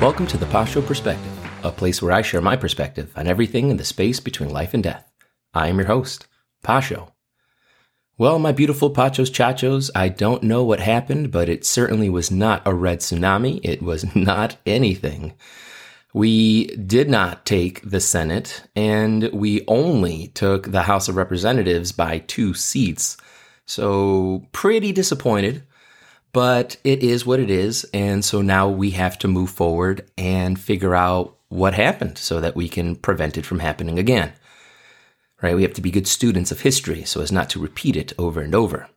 Welcome to the Pasho Perspective, a place where I share my perspective on everything in the space between life and death. I am your host, Pasho. Well, my beautiful Pachos Chachos, I don't know what happened, but it certainly was not a red tsunami. It was not anything. We did not take the Senate, and we only took the House of Representatives by two seats. So, pretty disappointed but it is what it is. And so now we have to move forward and figure out what happened so that we can prevent it from happening again. Right? We have to be good students of history so as not to repeat it over and over.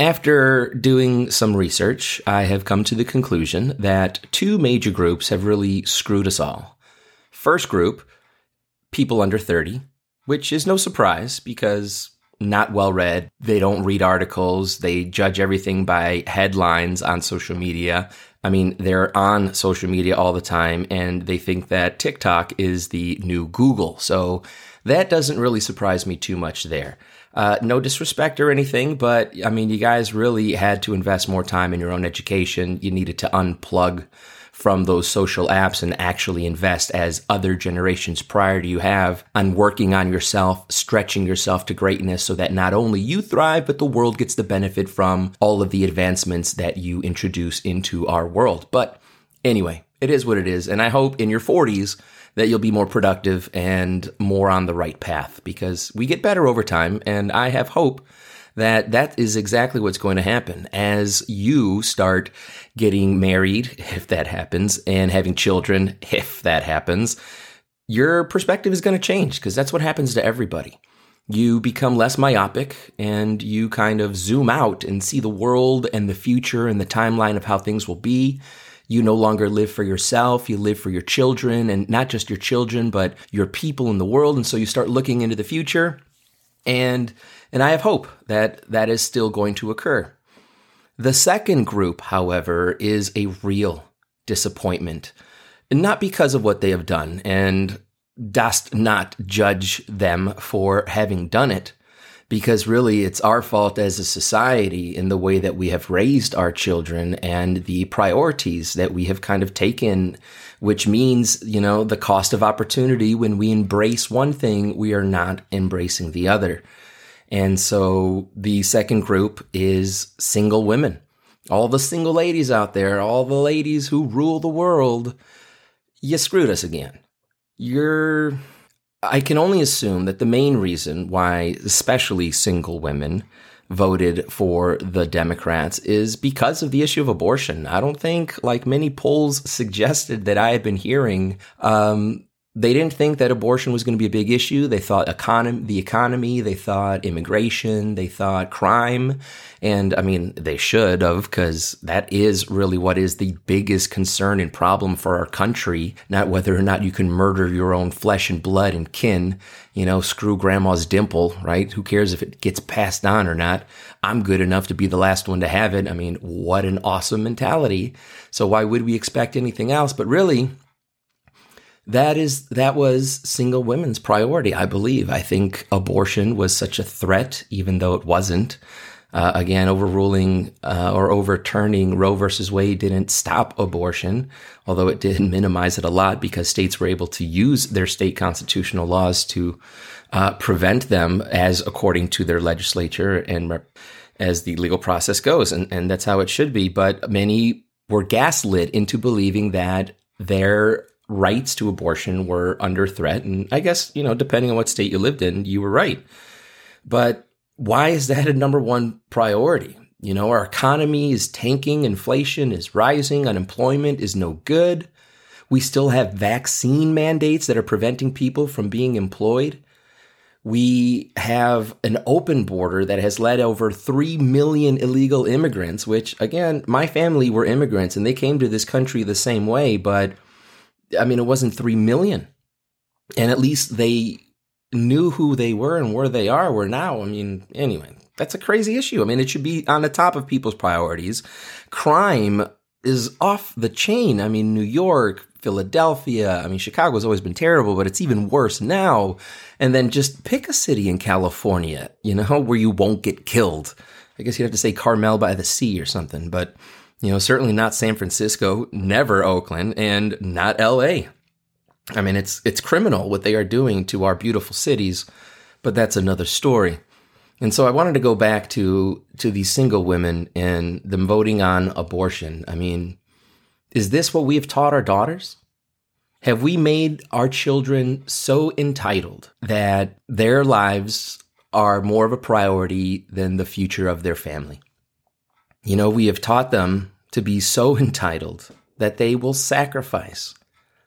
After doing some research, I have come to the conclusion that two major groups have really screwed us all. First group, people under 30, which is no surprise because not well read. They don't read articles. They judge everything by headlines on social media. I mean, they're on social media all the time and they think that TikTok is the new Google. So that doesn't really surprise me too much there. Uh, no disrespect or anything, but I mean, you guys really had to invest more time in your own education. You needed to unplug from those social apps and actually invest as other generations prior to you have on working on yourself, stretching yourself to greatness so that not only you thrive, but the world gets the benefit from all of the advancements that you introduce into our world. But anyway, it is what it is. And I hope in your 40s that you'll be more productive and more on the right path because we get better over time. And I have hope that that is exactly what's going to happen as you start getting married, if that happens, and having children, if that happens. Your perspective is going to change because that's what happens to everybody. You become less myopic and you kind of zoom out and see the world and the future and the timeline of how things will be. You no longer live for yourself. You live for your children and not just your children, but your people in the world. And so you start looking into the future and and I have hope that that is still going to occur. The second group, however, is a real disappointment, not because of what they have done, and dost not judge them for having done it, because really it's our fault as a society in the way that we have raised our children and the priorities that we have kind of taken, which means, you know, the cost of opportunity. When we embrace one thing, we are not embracing the other. And so the second group is single women. All the single ladies out there, all the ladies who rule the world, you screwed us again. You're, I can only assume that the main reason why, especially single women, voted for the Democrats is because of the issue of abortion. I don't think, like many polls suggested that I have been hearing, um, they didn't think that abortion was going to be a big issue. They thought economy, the economy, they thought immigration, they thought crime. And I mean, they should have, because that is really what is the biggest concern and problem for our country. Not whether or not you can murder your own flesh and blood and kin, you know, screw grandma's dimple, right? Who cares if it gets passed on or not? I'm good enough to be the last one to have it. I mean, what an awesome mentality. So why would we expect anything else? But really, that is that was single women's priority i believe. I think abortion was such a threat even though it wasn't. Uh, again overruling uh, or overturning roe versus wade didn't stop abortion although it did minimize it a lot because states were able to use their state constitutional laws to uh, prevent them as according to their legislature and rep- as the legal process goes. And, and that's how it should be. But many were gaslit into believing that their rights to abortion were under threat. And I guess, you know, depending on what state you lived in, you were right. But why is that a number one priority? You know, our economy is tanking, inflation is rising, unemployment is no good. We still have vaccine mandates that are preventing people from being employed. We have an open border that has led over 3 million illegal immigrants, which again, my family were immigrants and they came to this country the same way, but I mean, it wasn't 3 million. And at least they knew who they were and where they are, where now, I mean, anyway, that's a crazy issue. I mean, it should be on the top of people's priorities. Crime is off the chain. I mean, New York, Philadelphia, I mean, Chicago's always been terrible, but it's even worse now. And then just pick a city in California, you know, where you won't get killed. I guess you'd have to say Carmel by the sea or something, but, you know, certainly not San Francisco, never Oakland, and not LA. I mean, it's, it's criminal what they are doing to our beautiful cities, but that's another story. And so I wanted to go back to to these single women and them voting on abortion. I mean, is this what we have taught our daughters? Have we made our children so entitled that their lives are more of a priority than the future of their family? You know, we have taught them to be so entitled that they will sacrifice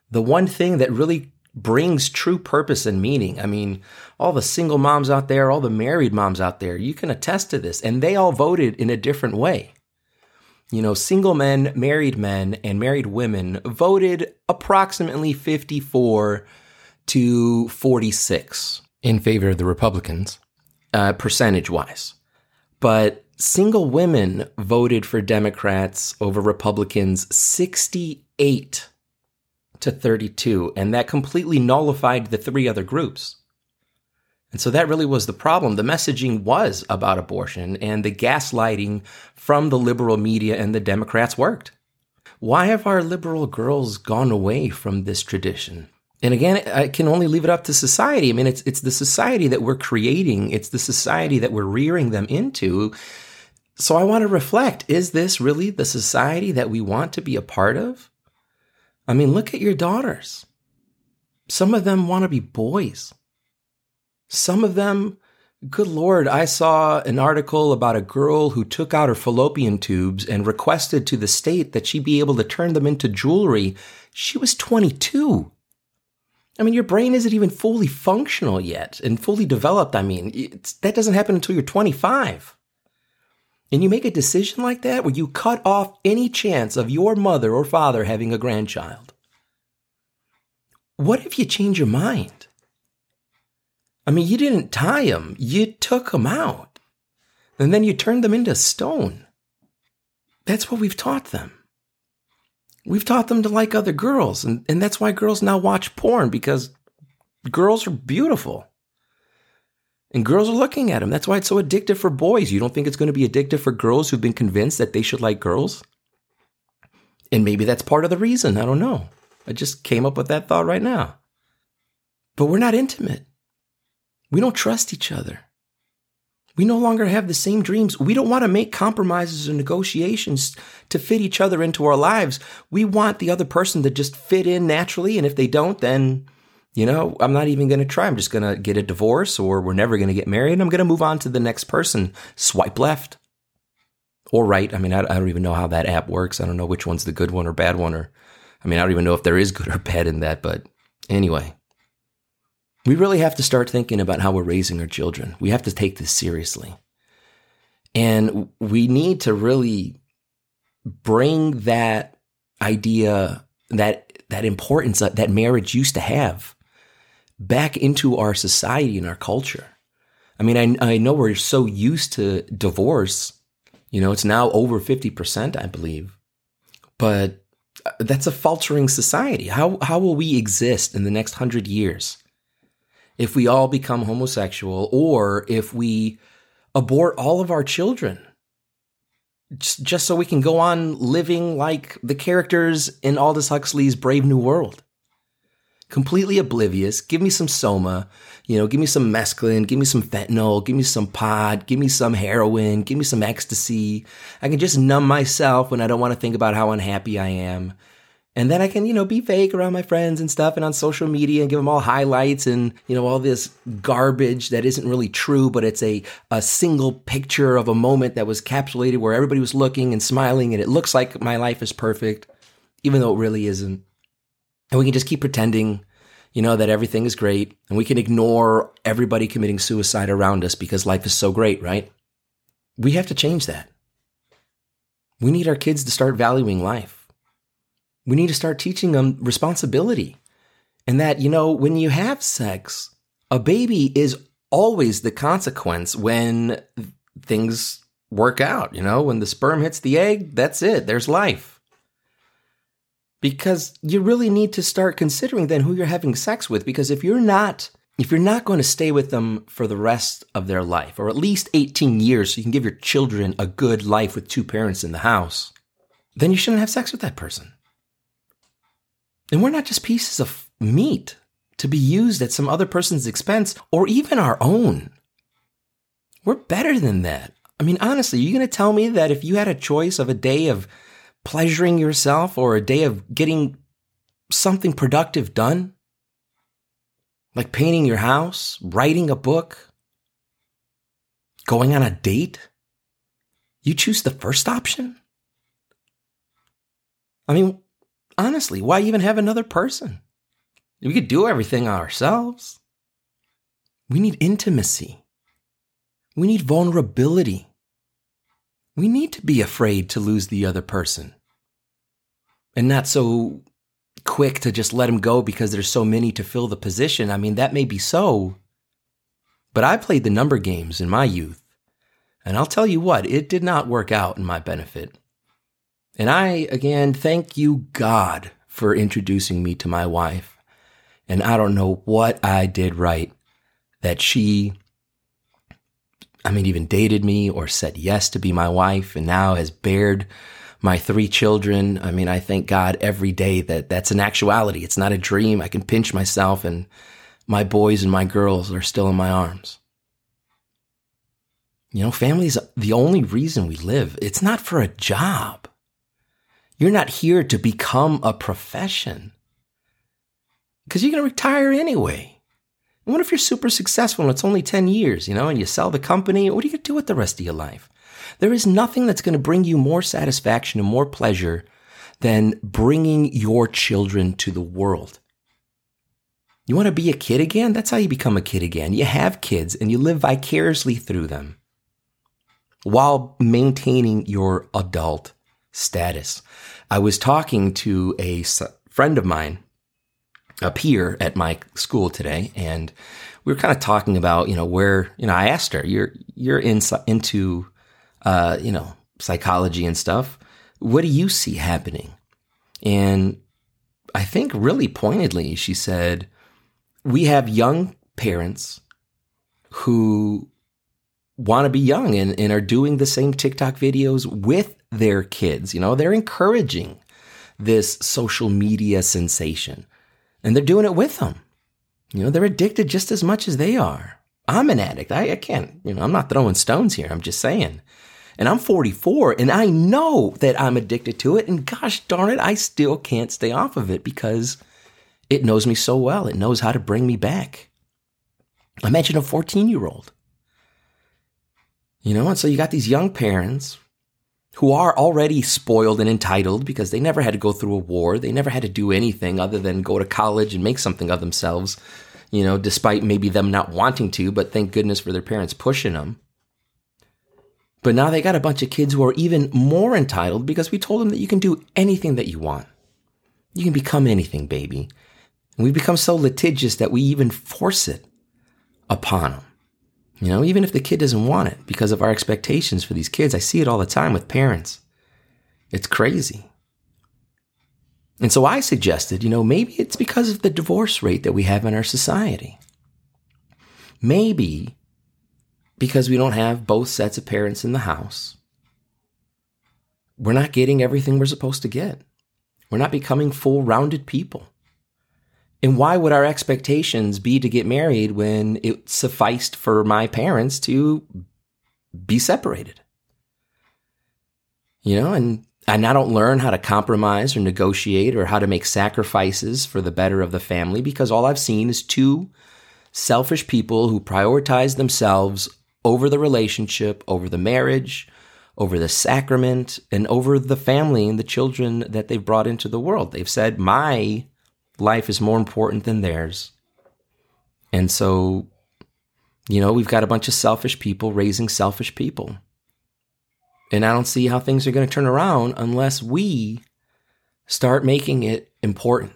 the one thing that really brings true purpose and meaning. I mean, all the single moms out there, all the married moms out there, you can attest to this. And they all voted in a different way. You know, single men, married men, and married women voted approximately 54 to 46 in favor of the Republicans, uh, percentage wise. But single women voted for Democrats over Republicans 68 to 32, and that completely nullified the three other groups. And so that really was the problem. The messaging was about abortion, and the gaslighting from the liberal media and the Democrats worked. Why have our liberal girls gone away from this tradition? And again, I can only leave it up to society. I mean, it's it's the society that we're creating. It's the society that we're rearing them into. So I want to reflect, is this really the society that we want to be a part of? I mean, look at your daughters. Some of them want to be boys. Some of them, good Lord, I saw an article about a girl who took out her fallopian tubes and requested to the state that she be able to turn them into jewelry. She was 22. I mean, your brain isn't even fully functional yet and fully developed. I mean, that doesn't happen until you're 25 and you make a decision like that where you cut off any chance of your mother or father having a grandchild, what if you change your mind? I mean, you didn't tie them, you took them out, and then you turned them into stone. That's what we've taught them. We've taught them to like other girls, and, and that's why girls now watch porn because girls are beautiful. And girls are looking at him. That's why it's so addictive for boys. You don't think it's going to be addictive for girls who've been convinced that they should like girls? And maybe that's part of the reason. I don't know. I just came up with that thought right now. But we're not intimate. We don't trust each other. We no longer have the same dreams. We don't want to make compromises or negotiations to fit each other into our lives. We want the other person to just fit in naturally. And if they don't, then you know, I'm not even going to try. I'm just going to get a divorce or we're never going to get married. I'm going to move on to the next person. Swipe left or right. I mean, I, I, don't even know how that app works. I don't know which one's the good one or bad one. Or, I mean, I don't even know if there is good or bad in that. But anyway, we really have to start thinking about how we're raising our children. We have to take this seriously. And we need to really bring that idea, that, that importance that marriage used to have back into our society and our culture. I mean, I, I know we're so used to divorce. You know, it's now over 50%, I believe. But uh, that's a faltering society. How, how will we exist in the next hundred years if we all become homosexual or if we abort all of our children just, just so we can go on living like the characters in Aldous Huxley's Brave New World? Completely oblivious. Give me some soma, you know, give me some mescaline, give me some fentanyl, give me some pot, give me some heroin, give me some ecstasy. I can just numb myself when I don't want to think about how unhappy I am. And then I can, you know, be fake around my friends and stuff and on social media and give them all highlights and, you know, all this garbage that isn't really true, but it's a, a single picture of a moment that was capsulated where everybody was looking and smiling and it looks like my life is perfect, even though it really isn't. And we can just keep pretending, you know, that everything is great and we can ignore everybody committing suicide around us because life is so great, right? We have to change that. We need our kids to start valuing life. We need to start teaching them responsibility and that, you know, when you have sex, a baby is always the consequence when things work out. You know, when the sperm hits the egg, that's it. There's life. Because you really need to start considering then who you're having sex with because if you're not if you're not going to stay with them for the rest of their life or at least 18 years so you can give your children a good life with two parents in the house then you shouldn't have sex with that person. And we're not just pieces of meat to be used at some other person's expense or even our own. We're better than that. I mean honestly are you're going to tell me that if you had a choice of a day of pleasuring yourself or a day of getting something productive done? Like painting your house, writing a book, going on a date? You choose the first option? I mean, honestly, why even have another person? We could do everything ourselves. We need intimacy. We need vulnerability. We need to be afraid to lose the other person and not so quick to just let him go because there's so many to fill the position. I mean, that may be so, but I played the number games in my youth. And I'll tell you what, it did not work out in my benefit. And I, again, thank you, God, for introducing me to my wife. And I don't know what I did right that she I mean, even dated me or said yes to be my wife and now has bared my three children. I mean, I thank God every day that that's an actuality. It's not a dream. I can pinch myself and my boys and my girls are still in my arms. You know, family is the only reason we live. It's not for a job. You're not here to become a profession because you're going to retire anyway. What if you're super successful and it's only 10 years, you know, and you sell the company? What are you going to do with the rest of your life? There is nothing that's going to bring you more satisfaction and more pleasure than bringing your children to the world. You want to be a kid again? That's how you become a kid again. You have kids and you live vicariously through them while maintaining your adult status. I was talking to a friend of mine here at my school today, and we were kind of talking about, you know, where, you know, I asked her, you're, you're in, into, uh, you know, psychology and stuff. What do you see happening? And I think really pointedly, she said, we have young parents who want to be young and, and are doing the same TikTok videos with their kids. You know, they're encouraging this social media sensation and they're doing it with them. You know, they're addicted just as much as they are. I'm an addict. I, I can't, you know, I'm not throwing stones here. I'm just saying. And I'm 44 and I know that I'm addicted to it. And gosh darn it, I still can't stay off of it because it knows me so well. It knows how to bring me back. Imagine a 14 year old. You know, and so you got these young parents who are already spoiled and entitled because they never had to go through a war. They never had to do anything other than go to college and make something of themselves, you know, despite maybe them not wanting to, but thank goodness for their parents pushing them. But now they got a bunch of kids who are even more entitled because we told them that you can do anything that you want. You can become anything, baby. And we've become so litigious that we even force it upon them. You know, even if the kid doesn't want it because of our expectations for these kids, I see it all the time with parents. It's crazy. And so I suggested, you know, maybe it's because of the divorce rate that we have in our society. Maybe because we don't have both sets of parents in the house. We're not getting everything we're supposed to get. We're not becoming full rounded people. And why would our expectations be to get married when it sufficed for my parents to be separated? You know, and and I don't learn how to compromise or negotiate or how to make sacrifices for the better of the family because all I've seen is two selfish people who prioritize themselves over the relationship, over the marriage, over the sacrament, and over the family and the children that they've brought into the world. They've said, My life is more important than theirs. And so, you know, we've got a bunch of selfish people raising selfish people. And I don't see how things are going to turn around unless we start making it important.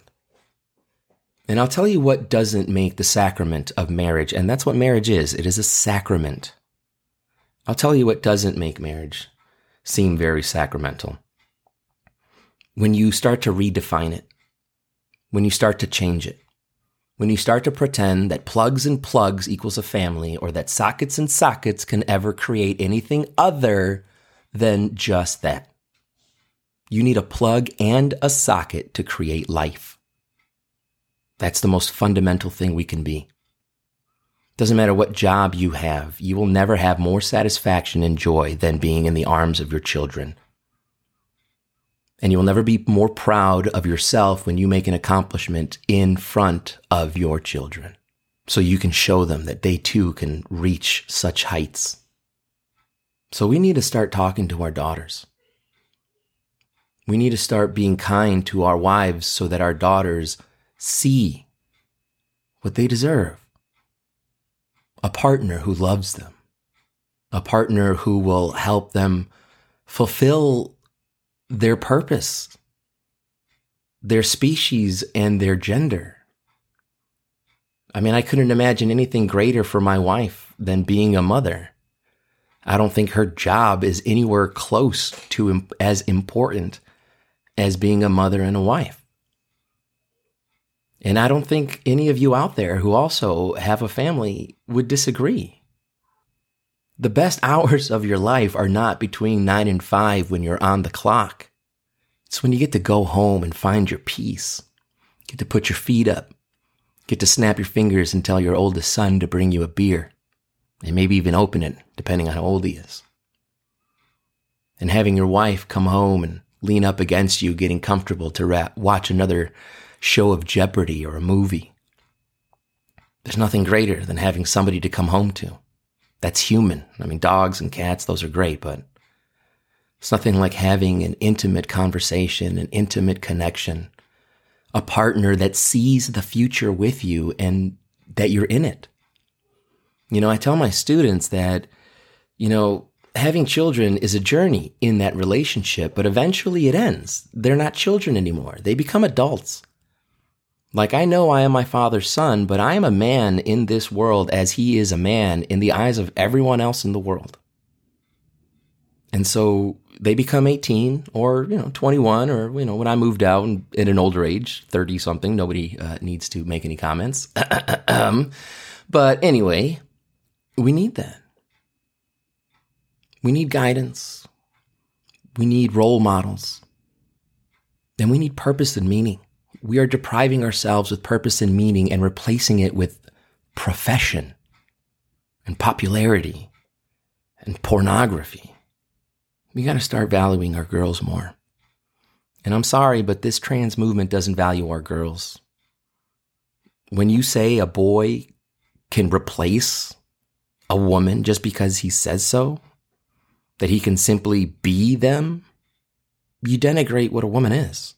And I'll tell you what doesn't make the sacrament of marriage, and that's what marriage is it is a sacrament. I'll tell you what doesn't make marriage seem very sacramental. when you start to redefine it, when you start to change it, when you start to pretend that plugs and plugs equals a family or that sockets and sockets can ever create anything other than just that. You need a plug and a socket to create life. That's the most fundamental thing we can be. Doesn't matter what job you have, you will never have more satisfaction and joy than being in the arms of your children. And you will never be more proud of yourself when you make an accomplishment in front of your children. So you can show them that they too can reach such heights. So we need to start talking to our daughters. We need to start being kind to our wives so that our daughters see what they deserve a partner who loves them, a partner who will help them fulfill their purpose, their species, and their gender. I mean, I couldn't imagine anything greater for my wife than being a mother. I don't think her job is anywhere close to as important as being a mother and a wife. And I don't think any of you out there who also have a family would disagree. The best hours of your life are not between nine and five when you're on the clock. It's when you get to go home and find your peace. Get to put your feet up. Get to snap your fingers and tell your oldest son to bring you a beer. And maybe even open it, depending on how old he is. And having your wife come home and lean up against you, getting comfortable to watch another show of Jeopardy or a movie. There's nothing greater than having somebody to come home to. That's human. I mean, dogs and cats, those are great, but it's nothing like having an intimate conversation, an intimate connection, a partner that sees the future with you and that you're in it. You know, I tell my students that, you know, having children is a journey in that relationship, but eventually it ends. They're not children anymore. They become adults. Like, I know I am my father's son, but I am a man in this world as he is a man in the eyes of everyone else in the world. And so they become 18 or, you know, 21 or, you know, when I moved out at an older age, 30 something, nobody uh, needs to make any comments. but anyway, we need that. We need guidance. We need role models. And we need purpose and meaning we are depriving ourselves with purpose and meaning and replacing it with profession and popularity and pornography. We got to start valuing our girls more. And I'm sorry, but this trans movement doesn't value our girls. When you say a boy can replace a woman just because he says so, that he can simply be them, you denigrate what a woman is.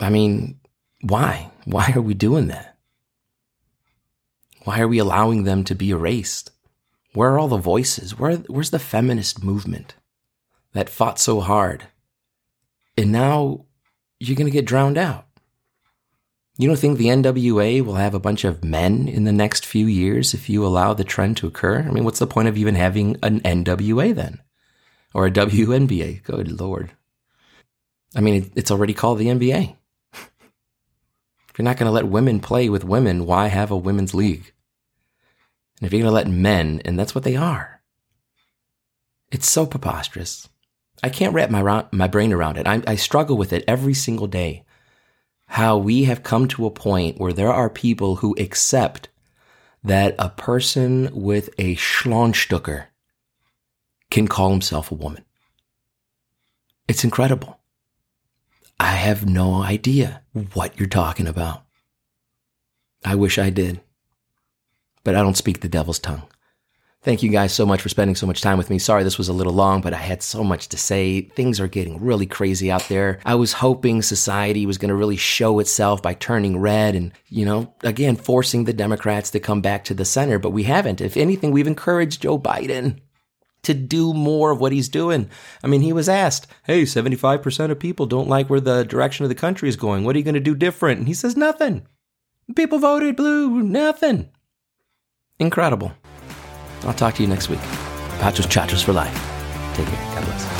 I mean, why? Why are we doing that? Why are we allowing them to be erased? Where are all the voices? Where, where's the feminist movement that fought so hard? And now you're going to get drowned out. You don't think the NWA will have a bunch of men in the next few years if you allow the trend to occur? I mean, what's the point of even having an NWA then? Or a WNBA? Good Lord. I mean, it's already called the NBA. If you're not going to let women play with women, why have a women's league? And if you're going to let men, and that's what they are, it's so preposterous. I can't wrap my, my brain around it. I, I struggle with it every single day. How we have come to a point where there are people who accept that a person with a schlonstucker can call himself a woman. It's incredible. I have no idea hmm. what you're talking about. I wish I did, but I don't speak the devil's tongue. Thank you guys so much for spending so much time with me. Sorry this was a little long, but I had so much to say. Things are getting really crazy out there. I was hoping society was going to really show itself by turning red and, you know, again, forcing the Democrats to come back to the center, but we haven't. If anything, we've encouraged Joe Biden to do more of what he's doing. I mean, he was asked, Hey, 75% of people don't like where the direction of the country is going. What are you going to do different? And he says, Nothing. People voted blue, nothing. Incredible. I'll talk to you next week. Pachos Chachos for life. Take care. God bless.